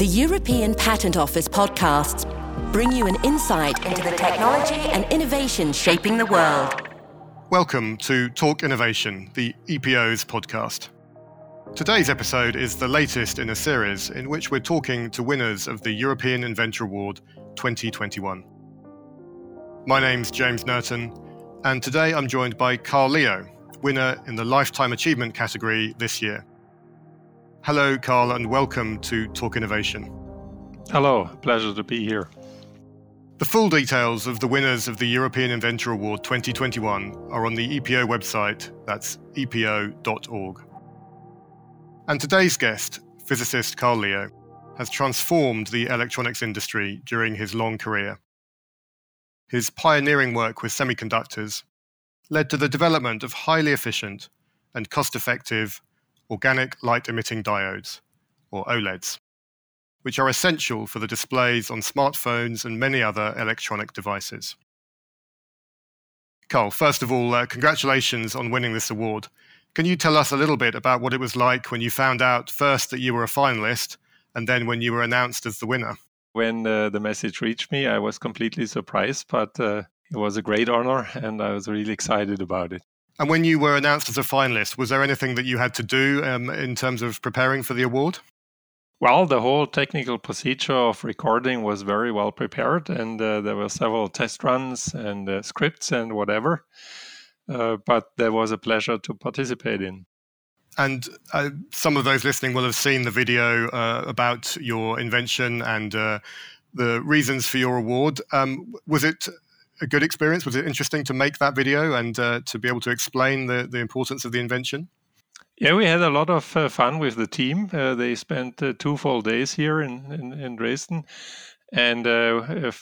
The European Patent Office podcasts bring you an insight into the technology and innovation shaping the world. Welcome to Talk Innovation, the EPO's podcast. Today's episode is the latest in a series in which we're talking to winners of the European Inventor Award 2021. My name's James Nurton, and today I'm joined by Karl Leo, winner in the Lifetime Achievement category this year. Hello, Karl, and welcome to Talk Innovation. Hello, pleasure to be here. The full details of the winners of the European Inventor Award 2021 are on the EPO website, that's epo.org. And today's guest, physicist Karl Leo, has transformed the electronics industry during his long career. His pioneering work with semiconductors led to the development of highly efficient and cost effective organic light emitting diodes, or OLEDs, which are essential for the displays on smartphones and many other electronic devices. Karl, first of all, uh, congratulations on winning this award. Can you tell us a little bit about what it was like when you found out first that you were a finalist and then when you were announced as the winner? When uh, the message reached me, I was completely surprised, but uh, it was a great honor and I was really excited about it. And when you were announced as a finalist, was there anything that you had to do um, in terms of preparing for the award? Well, the whole technical procedure of recording was very well prepared, and uh, there were several test runs and uh, scripts and whatever. Uh, but there was a pleasure to participate in. And uh, some of those listening will have seen the video uh, about your invention and uh, the reasons for your award. Um, was it a good experience? Was it interesting to make that video and uh, to be able to explain the, the importance of the invention? Yeah, we had a lot of uh, fun with the team. Uh, they spent uh, two full days here in, in, in Dresden. And uh,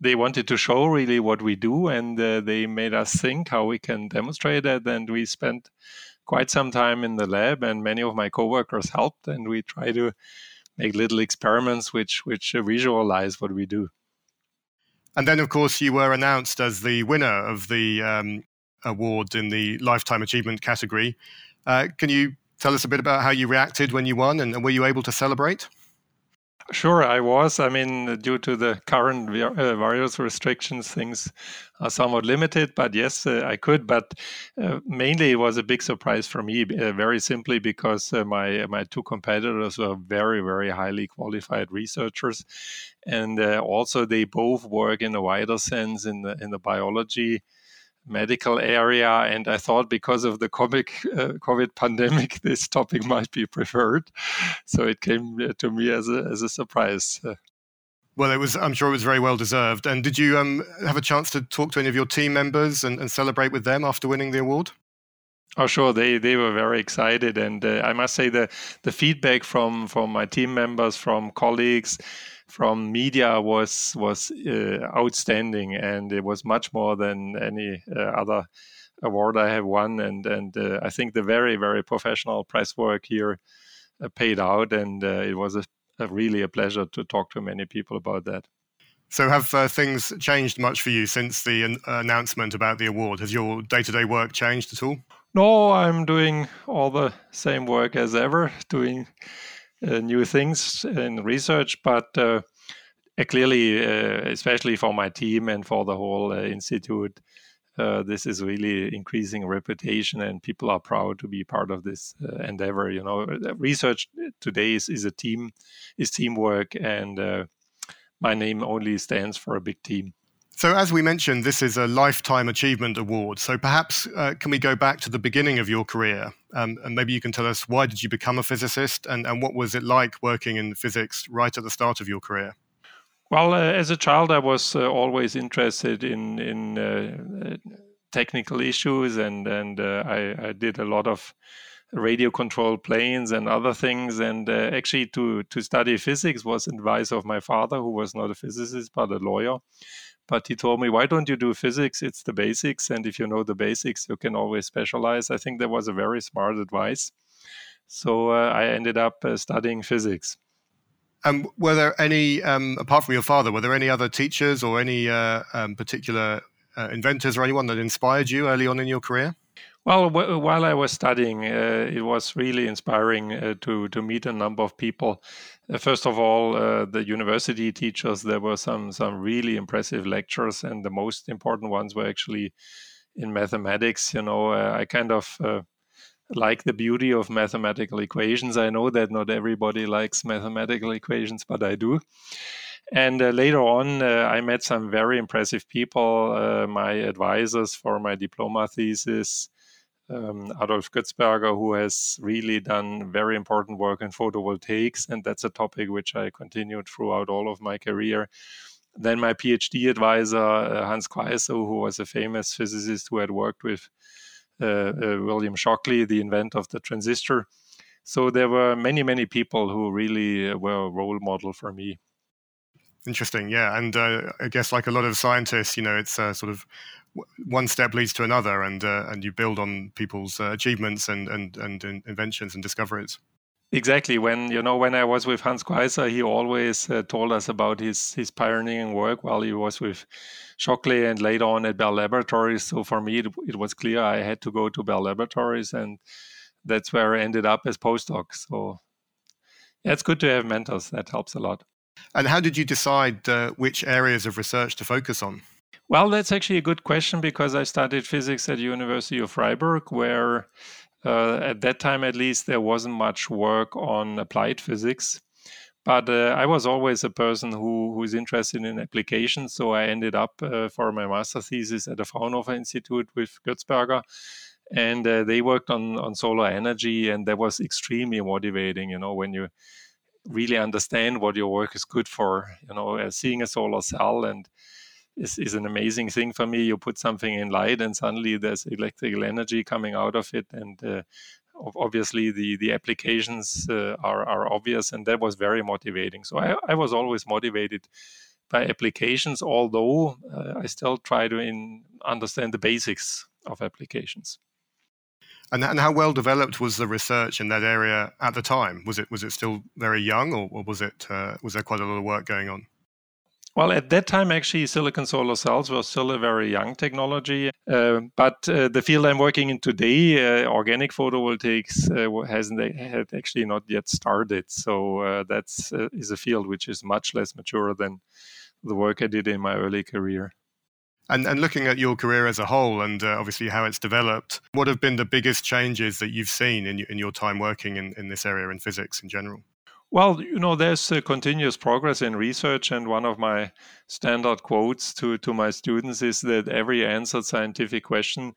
they wanted to show really what we do, and uh, they made us think how we can demonstrate it. And we spent quite some time in the lab, and many of my coworkers helped. And we try to make little experiments which which visualize what we do. And then, of course, you were announced as the winner of the um, award in the Lifetime Achievement category. Uh, can you tell us a bit about how you reacted when you won and, and were you able to celebrate? Sure, I was. I mean, due to the current uh, various restrictions, things are somewhat limited. But yes, uh, I could. But uh, mainly, it was a big surprise for me. Uh, very simply because uh, my my two competitors were very, very highly qualified researchers, and uh, also they both work in a wider sense in the in the biology medical area. And I thought because of the COVID, uh, COVID pandemic, this topic might be preferred. So it came uh, to me as a, as a surprise. Well, it was. I'm sure it was very well deserved. And did you um, have a chance to talk to any of your team members and, and celebrate with them after winning the award? Oh, sure. They they were very excited, and uh, I must say the the feedback from from my team members, from colleagues, from media was was uh, outstanding, and it was much more than any uh, other award I have won. And and uh, I think the very very professional press work here uh, paid out, and uh, it was a, a, really a pleasure to talk to many people about that. So, have uh, things changed much for you since the an- announcement about the award? Has your day to day work changed at all? No, I'm doing all the same work as ever, doing new things in research, but uh, clearly, uh, especially for my team and for the whole institute, uh, this is really increasing reputation and people are proud to be part of this uh, endeavor you know. Research today is, is a team is teamwork and uh, my name only stands for a big team so, as we mentioned, this is a lifetime achievement award. So, perhaps uh, can we go back to the beginning of your career, um, and maybe you can tell us why did you become a physicist, and, and what was it like working in physics right at the start of your career? Well, uh, as a child, I was uh, always interested in in uh, technical issues, and and uh, I, I, did a lot of radio control planes and other things. And uh, actually, to to study physics was advice of my father, who was not a physicist but a lawyer but he told me, why don't you do physics? It's the basics. And if you know the basics, you can always specialize. I think that was a very smart advice. So uh, I ended up uh, studying physics. Um, were there any, um, apart from your father, were there any other teachers or any uh, um, particular uh, inventors or anyone that inspired you early on in your career? Well, w- while I was studying, uh, it was really inspiring uh, to to meet a number of people. Uh, first of all, uh, the university teachers. There were some some really impressive lectures, and the most important ones were actually in mathematics. You know, uh, I kind of uh, like the beauty of mathematical equations. I know that not everybody likes mathematical equations, but I do. And uh, later on, uh, I met some very impressive people, uh, my advisors for my diploma thesis, um, Adolf Götzberger, who has really done very important work in photovoltaics. And that's a topic which I continued throughout all of my career. Then my PhD advisor, uh, Hans Queisser, who was a famous physicist who had worked with uh, uh, William Shockley, the inventor of the transistor. So there were many, many people who really uh, were a role model for me. Interesting, yeah, and uh, I guess like a lot of scientists, you know, it's uh, sort of one step leads to another, and uh, and you build on people's uh, achievements and, and and inventions and discoveries. Exactly. When you know when I was with Hans Queisser, he always uh, told us about his his pioneering work while he was with Shockley and later on at Bell Laboratories. So for me, it, it was clear I had to go to Bell Laboratories, and that's where I ended up as postdoc. So yeah, it's good to have mentors. That helps a lot. And how did you decide uh, which areas of research to focus on? Well, that's actually a good question because I studied physics at University of Freiburg, where uh, at that time at least there wasn't much work on applied physics. But uh, I was always a person who who is interested in applications, so I ended up uh, for my master thesis at the Fraunhofer Institute with Götzberger, and uh, they worked on on solar energy, and that was extremely motivating. You know, when you really understand what your work is good for, you know, seeing a solar cell and is, is an amazing thing for me. You put something in light, and suddenly there's electrical energy coming out of it, and uh, obviously the the applications uh, are are obvious, and that was very motivating. So I, I was always motivated by applications, although uh, I still try to in, understand the basics of applications. And, and how well developed was the research in that area at the time? Was it was it still very young, or, was it uh, was there quite a lot of work going on? Well, at that time, actually, silicon solar cells were still a very young technology. Uh, but uh, the field I'm working in today, uh, organic photovoltaics, uh, hasn't had actually not yet started. So uh, that's uh, is a field which is much less mature than the work I did in my early career. And, and looking at your career as a whole and obviously how it's developed, what have been the biggest changes that you've seen in, in your time working in, in this area in physics in general? Well, you know, there's a continuous progress in research, and one of my standard quotes to, to my students is that every answered scientific question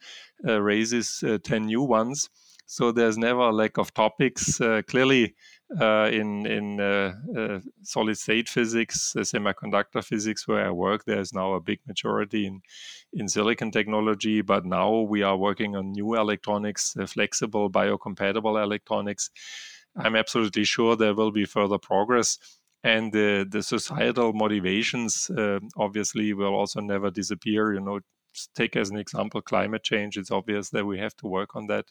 uh, raises uh, 10 new ones. So there's never a lack of topics. Uh, clearly, uh, in in uh, uh, solid state physics, semiconductor physics, where I work, there's now a big majority in in silicon technology. But now we are working on new electronics, flexible, biocompatible electronics. I'm absolutely sure there will be further progress. And the, the societal motivations uh, obviously will also never disappear. You know, take as an example climate change. It's obvious that we have to work on that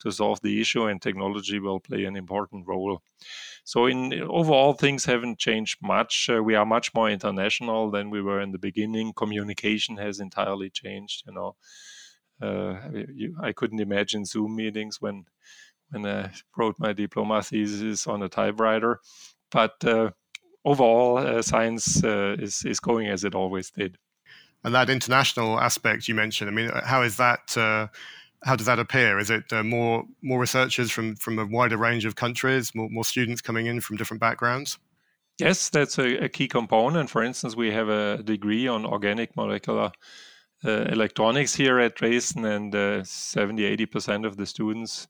to solve the issue, and technology will play an important role. So, in overall, things haven't changed much. Uh, we are much more international than we were in the beginning. Communication has entirely changed. You know, uh, you, I couldn't imagine Zoom meetings when when I wrote my diploma thesis on a typewriter. But uh, overall, uh, science uh, is is going as it always did. And that international aspect you mentioned, I mean, how is that? Uh, how does that appear? Is it uh, more more researchers from from a wider range of countries, more more students coming in from different backgrounds? Yes, that's a, a key component. For instance, we have a degree on organic molecular uh, electronics here at Dresden, and uh, 70 80% of the students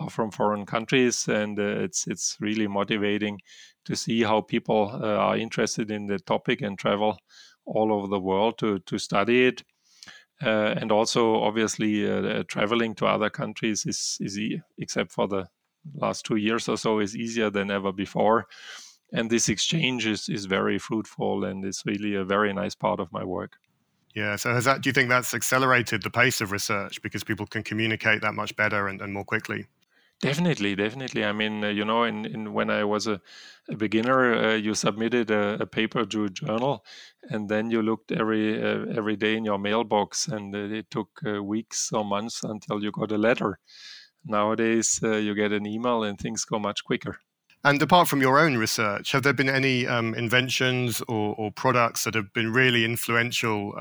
are from foreign countries, and uh, it's it's really motivating to see how people uh, are interested in the topic and travel all over the world to to study it. Uh, and also, obviously, uh, traveling to other countries is is except for the last two years or so is easier than ever before. And this exchange is, is very fruitful and it's really a very nice part of my work. Yeah. So has that? Do you think that's accelerated the pace of research because people can communicate that much better and, and more quickly? Definitely, definitely. I mean, uh, you know, in, in when I was a, a beginner, uh, you submitted a, a, paper to a journal, and then you looked every uh, every day in your mailbox, and uh, it took uh, weeks or months until you got a letter. Nowadays, uh, you get an email, and things go much quicker. And apart from your own research, have there been any um, inventions or, or, products that have been really influential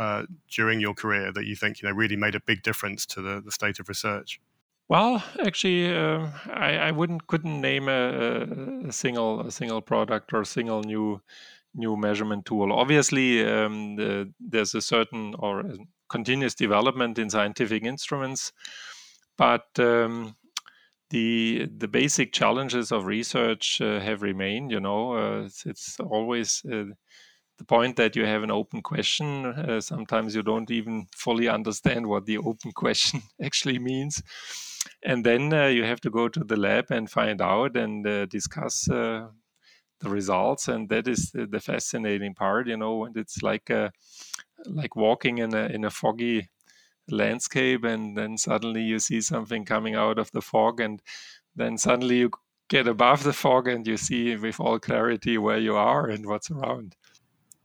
during your career that you think you know really made a big difference to the, the state of research? Well, actually, uh, I, I wouldn't couldn't name a, a, single a single product or a single new new measurement tool. Obviously, um, the, there's a certain or a continuous development in scientific instruments, but um, the the basic challenges of research uh, have remained. You know, uh, it's, it's, always uh, the point that you have an open question. Uh, sometimes you don't even fully understand what the open question actually means and then uh, you have to go to the lab and find out and uh, discuss uh, the results. And that is the, the, fascinating part you know and it's like a, like walking in a in a foggy landscape and then suddenly you see something coming out of the fog and then suddenly you get above the fog and you see with all clarity where you are and what's around.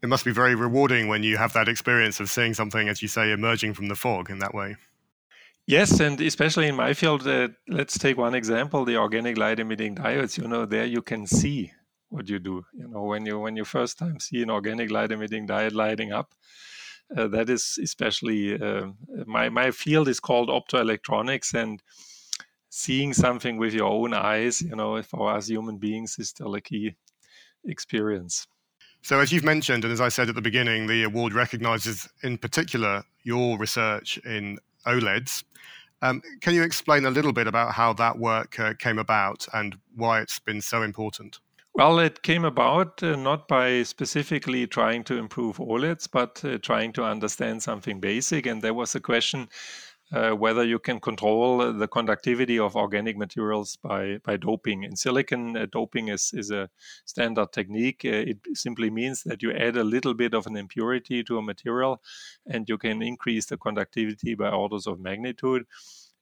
It must be very rewarding when you have that experience of seeing something as you say emerging from the fog in that way Yes, and especially in my field, uh, let's take one example: the organic light emitting diodes. You know, there you can see what you do. You know, when you when you first time see an organic light emitting diode lighting up, uh, that is especially uh, my my field is called optoelectronics, and seeing something with your own eyes, you know, for us human beings, is still a key experience. So, as you've mentioned, and as I said at the beginning, the award recognizes in particular your research in OLEDs. Um, can you explain a little bit about how that work uh, came about and why it's been so important? Well, it came about uh, not by specifically trying to improve OLEDs, but uh, trying to understand something basic. And there was a question uh, whether you can control the conductivity of organic materials by, by doping. In silicon, uh, doping is, is a standard technique. Uh, it simply means that you add a little bit of an impurity to a material and you can increase the conductivity by orders of magnitude.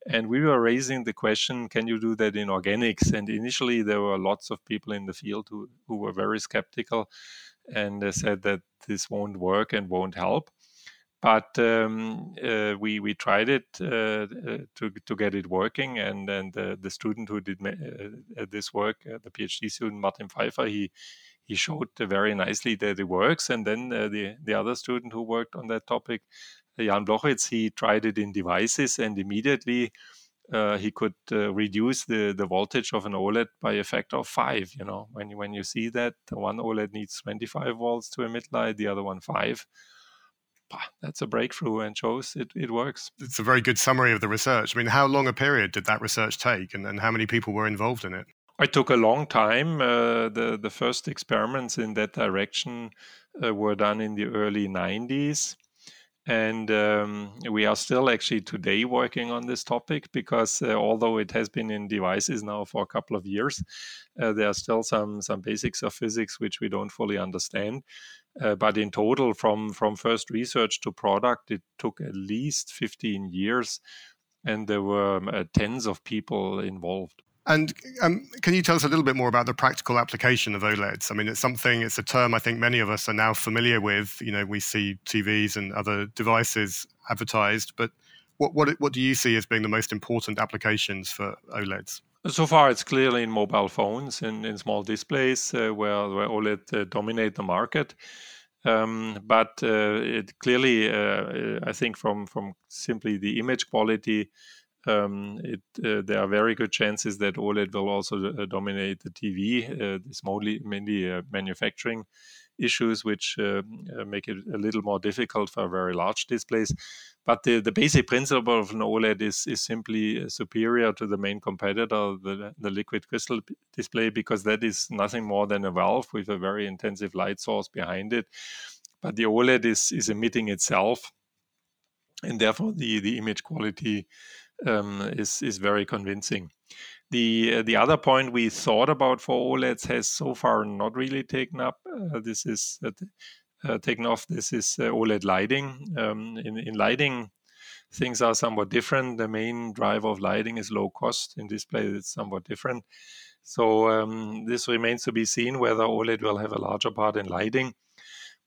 And we were raising the question can you do that in organics? And initially, there were lots of people in the field who, who were very skeptical and said that this won't work and won't help but um, uh, we we tried it uh, uh, to to get it working, and and the student who did uh, this work, uh, the PhD student Martin Pfeiffer, he he showed very nicely that it works, and then the the other student who worked on that topic, Jan Blochwitz, he tried it in devices, and immediately. Uh, he could uh, reduce the, the voltage of an OLED by a factor of five. You know, when you, when you see that one OLED needs 25 volts to emit light, the other one five that's a breakthrough and shows it, it works. It's a very good summary of the research. I mean, how long a period did that research take and, and how many people were involved in it? It took a long time. Uh, the, the first experiments in that direction uh, were done in the early 90s. And um, we are still actually today working on this topic because uh, although it has been in devices now for a couple of years, uh, there are still some, some basics of physics which we don't fully understand. Uh, but in total, from from first research to product, it took at least 15 years, and there were um, uh, tens of people involved. And um, can you tell us a little bit more about the practical application of OLEDs? I mean, it's something, it's a term I think many of us are now familiar with. You know, we see TVs and other devices advertised, but what, what, what do you see as being the most important applications for OLEDs? So far, it's clearly in mobile phones and in small displays uh, where, where OLED uh, dominate the market. Um, but uh, it clearly, uh, I think, from from simply the image quality, um, it, uh, there are very good chances that OLED will also uh, dominate the TV. it's mainly mainly manufacturing issues which uh, uh, make it a little more difficult for very large displays. But the, the basic principle of an OLED is, is simply uh, superior to the main competitor, the, the liquid crystal display, because that is nothing more than a valve with a very intensive light source behind it. But the OLED is, is emitting itself, and therefore the, the image quality um, is, is very convincing. The uh, the other point we thought about for OLEDs has so far not really taken up. Uh, this is uh, uh taken off. This is uh, OLED lighting. Um, in in lighting, things are somewhat different. The main driver of lighting is low cost. In display, it's somewhat different. So um, this remains to be seen whether OLED will have a larger part in lighting.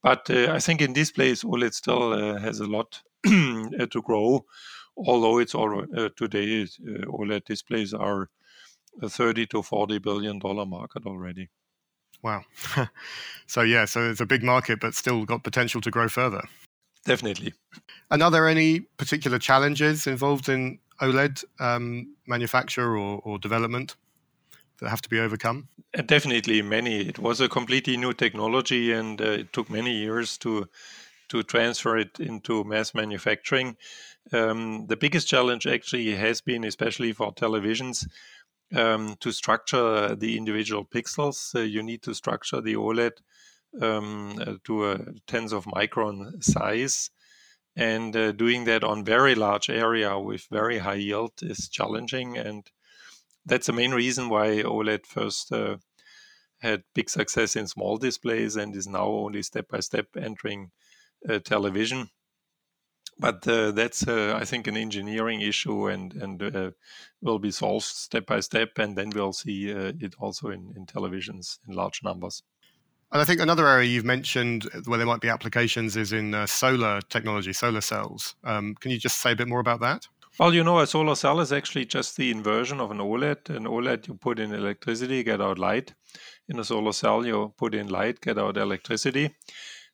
But I think in displays, OLED still has a lot to grow, although it's all uh, today uh, OLED displays are a 30 to 40 billion dollar market already. Wow. so yeah, so it's a big market, but still got potential to grow further. Definitely. And are there any particular challenges involved in OLED um, manufacture or, or development? that have to be overcome? Uh, definitely many. It was a completely new technology, and uh, it took many years to to transfer it into mass manufacturing. Um, the biggest challenge actually has been, especially for televisions, um, to structure the individual pixels. Uh, you need to structure the OLED um, uh, to a tens of micron size. And uh, doing that on very large area with very high yield is challenging. And that's the main reason why OLED first had big success in small displays and is now only step by step entering uh, television. But uh, that's, uh, I think, an engineering issue and and uh, will be solved step by step, and then we'll see uh, it also in, in televisions in large numbers. And I think another area you've mentioned where there might be applications is in solar technology, solar cells. Um, can you just say a bit more about that? Well, you know, a solar cell is actually just the inversion of an OLED. An OLED, you put in electricity, get out light. In a solar cell, you put in light, get out electricity.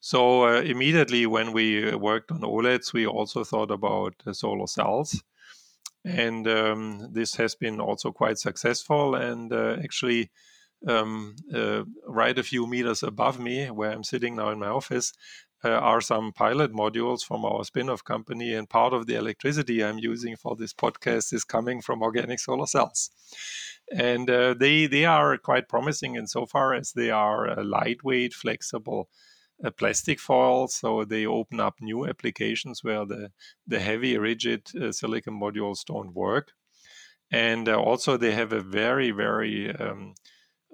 So uh, immediately when we worked on OLEDs, we also thought about uh, solar cells. And um, this has been also quite successful. And uh, actually, um, uh, right a few meters above me, where I'm sitting now in my office, uh, are some pilot modules from our spin-off company and part of the electricity i'm using for this podcast is coming from organic solar cells and uh, they they are quite promising insofar as they are lightweight flexible uh, plastic foil so they open up new applications where the the heavy rigid uh, silicon modules don't work and uh, also they have a very very um,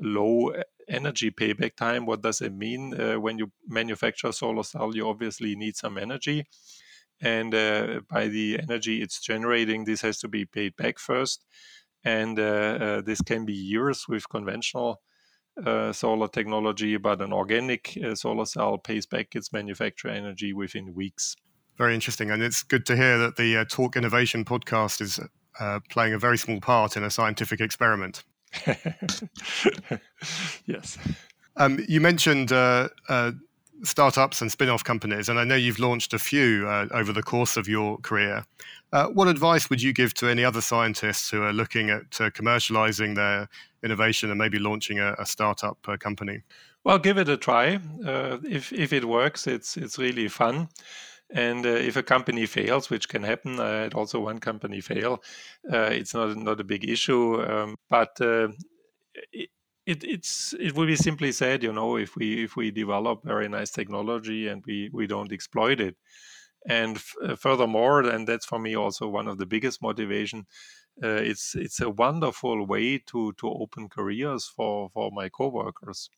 low energy payback time. What does it mean? Uh, when you manufacture solar cell, you obviously need some energy. And uh, by the energy it's generating, this has to be paid back first. And uh, uh this can be years with conventional uh, solar technology, but an organic uh, solar cell pays back its manufacturer energy within weeks. Very interesting. And it's good to hear that the Talk Innovation podcast is playing a very small part in a scientific experiment. yes. Um, you mentioned uh, uh, startups and spin off companies, and I know you've launched a few uh, over the course of your career. Uh, what advice would you give to any other scientists who are looking at uh, commercializing their innovation and maybe launching a, a startup uh, company? Well, give it a try. if, if it works, it's, it's really fun. And uh, if a company fails, which can happen, I had also one company fail. Uh, it's not not a big issue, um, but uh, it, it's it will be simply said, you know, if we if we develop very nice technology and we we don't exploit it, and f- uh, furthermore, and that's for me also one of the biggest motivation uh, it's it's a wonderful way to to open careers for for my coworkers.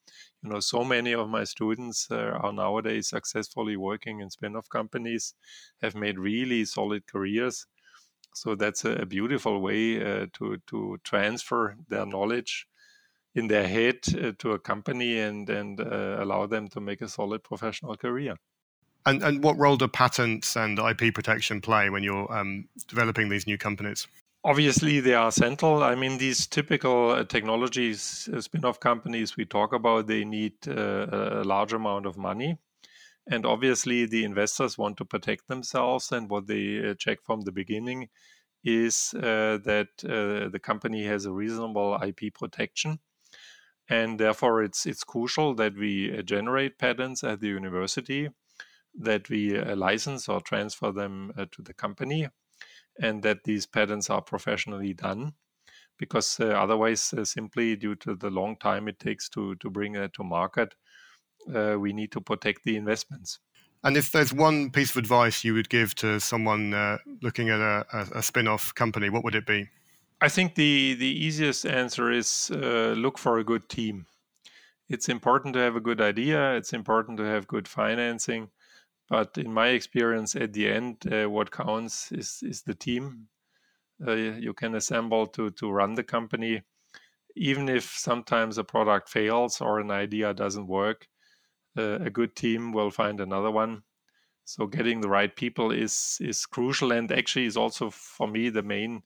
You know, so many of my students uh, are nowadays successfully working in spin-off companies, have made really solid careers. So that's a, a beautiful way uh, to to transfer their knowledge in their head uh, to a company and and uh, allow them to make a solid professional career. And, and what role do patents and IP protection play when you're um, developing these new companies? obviously they are central i mean these typical uh, technologies uh, spin-off companies we talk about they need uh, a large amount of money and obviously the investors want to protect themselves and what they uh, check from the beginning is uh, that uh, the company has a reasonable ip protection and therefore it's it's crucial that we generate patents at the university that we license or transfer them to the company and that these patents are professionally done. Because uh, otherwise uh, simply due to the long time it takes to to bring it to market uh, we need to protect the investments. And if there's one piece of advice you would give to someone uh, looking at a, a, spin-off company what would it be i think the the easiest answer is uh, look for a good team it's important to have a good idea it's important to have good financing But in my experience, at the end, uh, what counts is is the team uh, you can assemble to to run the company. Even if sometimes a product fails or an idea doesn't work, uh, a good team will find another one. So getting the right people is is crucial, and actually is also for me the main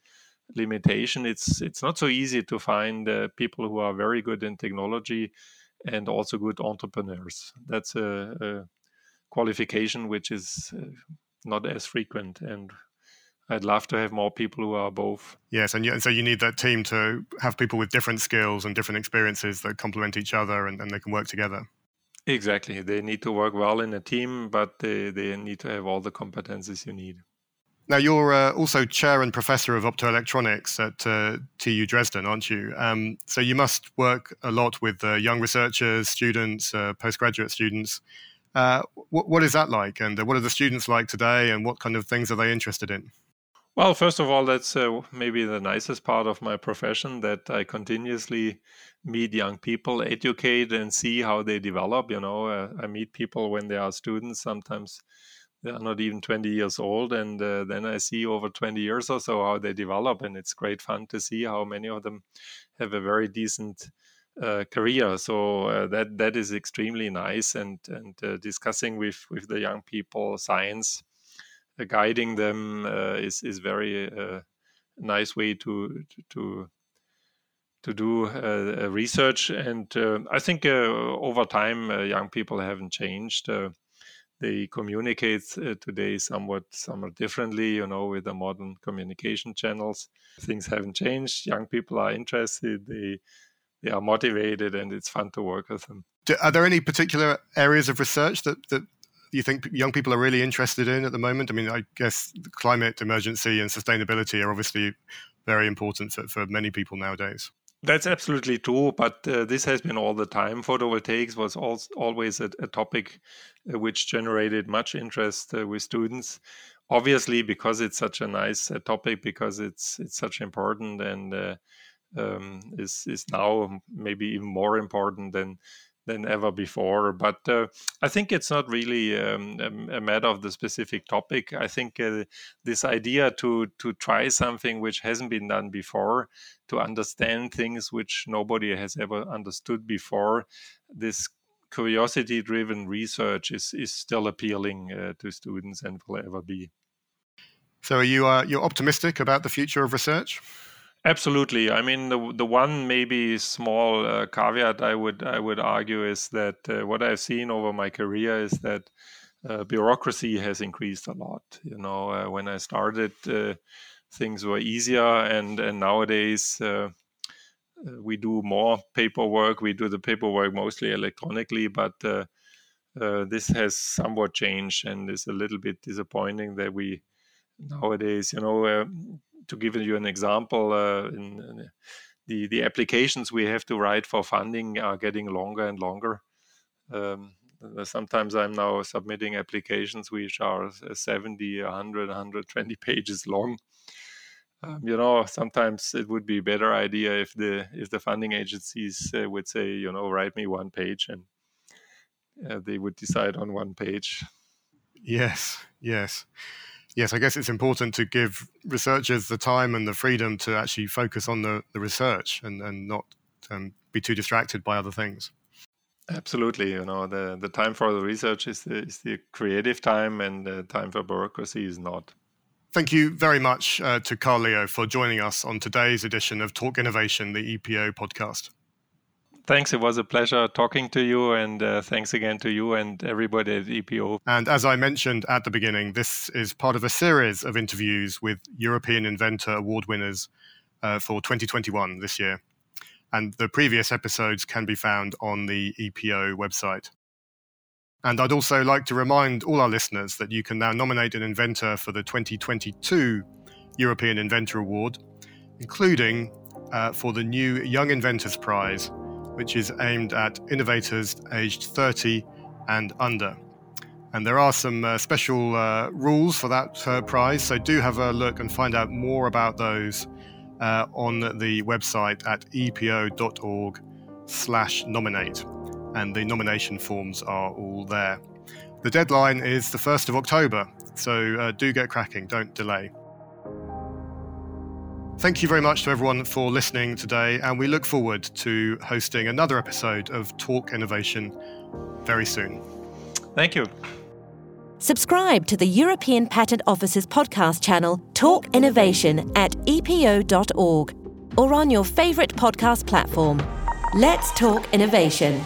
limitation. It's it's not so easy to find uh, people who are very good in technology and also good entrepreneurs. That's a, a qualification which is uh, not as frequent and I'd love to have more people who are both. Yes, and, you, and so you need that team to have people with different skills and different experiences that complement each other and, and they can work together. Exactly. They need to work well in a team, but they, they need to have all the competencies you need. Now, you're uh, also chair and professor of optoelectronics at uh, TU Dresden, aren't you? Um, so you must work a lot with uh, young researchers, students, uh, postgraduate students. Uh, what, what is that like? And uh, what are the students like today? And what kind of things are they interested in? Well, first of all, that's maybe the nicest part of my profession that I continuously meet young people, educate, and see how they develop. You know, I meet people when they are students, sometimes they are not even 20 years old and uh, then i see over 20 years or so how they develop and it's great fun to see how many of them have a very decent uh, career. So uh, that that is extremely nice and and uh, discussing with with the young people science uh, guiding them uh, is is very nice way to to to do research. And i think over time young people haven't changed they communicate uh, today somewhat somewhat differently you know with the modern communication channels. Things haven't changed. Young people are interested. They they are motivated and it's fun to work with them. Are there any particular areas of research that that you think young people are really interested in at the moment? I mean i guess climate emergency and sustainability are obviously very important for, for many people nowadays that's absolutely true, but uh, this has been all the time. Photovoltaics was always a, a topic uh, which generated much interest uh, with students. Obviously, because it's such a nice uh, topic, because it's it's such important and uh, um, is is now maybe even more important than than ever before. But uh, I think it's not really um, a matter of the specific topic. I think uh, this idea to to try something which hasn't been done before, to understand things which nobody has ever understood before, this curiosity-driven research is is still appealing uh, to students and will ever be. So, are you uh, you're optimistic about the future of research? Absolutely. I mean, the the one maybe small uh, caveat I would I would argue is that uh, what I've seen over my career is that uh, bureaucracy has increased a lot. You know, uh, when I started, uh, things were easier, and and nowadays uh, we do more paperwork. We do the paperwork mostly electronically, but this has somewhat changed, and it's a little bit disappointing that we nowadays, you know to give you an example, uh, in, in the the applications we have to write for funding are getting longer and longer. Um, sometimes I'm now submitting applications which are 70, 100, 120 pages long. Um, you know, sometimes it would be a better idea if the if the funding agencies uh, would say, you know, write me one page, and uh, they would decide on one page. Yes, yes yes, I guess it's important to give researchers the time and the freedom to actually focus on the, the research and, and not um, be too distracted by other things. Absolutely, you know the the time for the research is the, is the creative time, and the time for bureaucracy is not. Thank you very much uh, to Karl Leo for joining us on today's edition of Talk Innovation, the EPO podcast. Thanks. It was a pleasure talking to you. And uh, thanks again to you and everybody at EPO. And as I mentioned at the beginning, this is part of a series of interviews with European Inventor Award winners uh, for 2021 this year. And the previous episodes can be found on the EPO website. And I'd also like to remind all our listeners that you can now nominate an inventor for the 2022 European Inventor Award, including uh, for the new Young Inventors Prize which is aimed at innovators aged 30 and under. And there are some uh, special uh, rules for that uh, prize, so do have a look and find out more about those uh, on the website at epo.org slash nominate. And the nomination forms are all there. The deadline is the 1st of October, so uh, do get cracking, don't delay. Thank you very much to everyone for listening today, and we look forward to hosting another episode of Talk Innovation very soon. Thank you. Subscribe to the European Patent Office's podcast channel, Talk Innovation, at epo.org or on your favourite podcast platform. Let's talk innovation.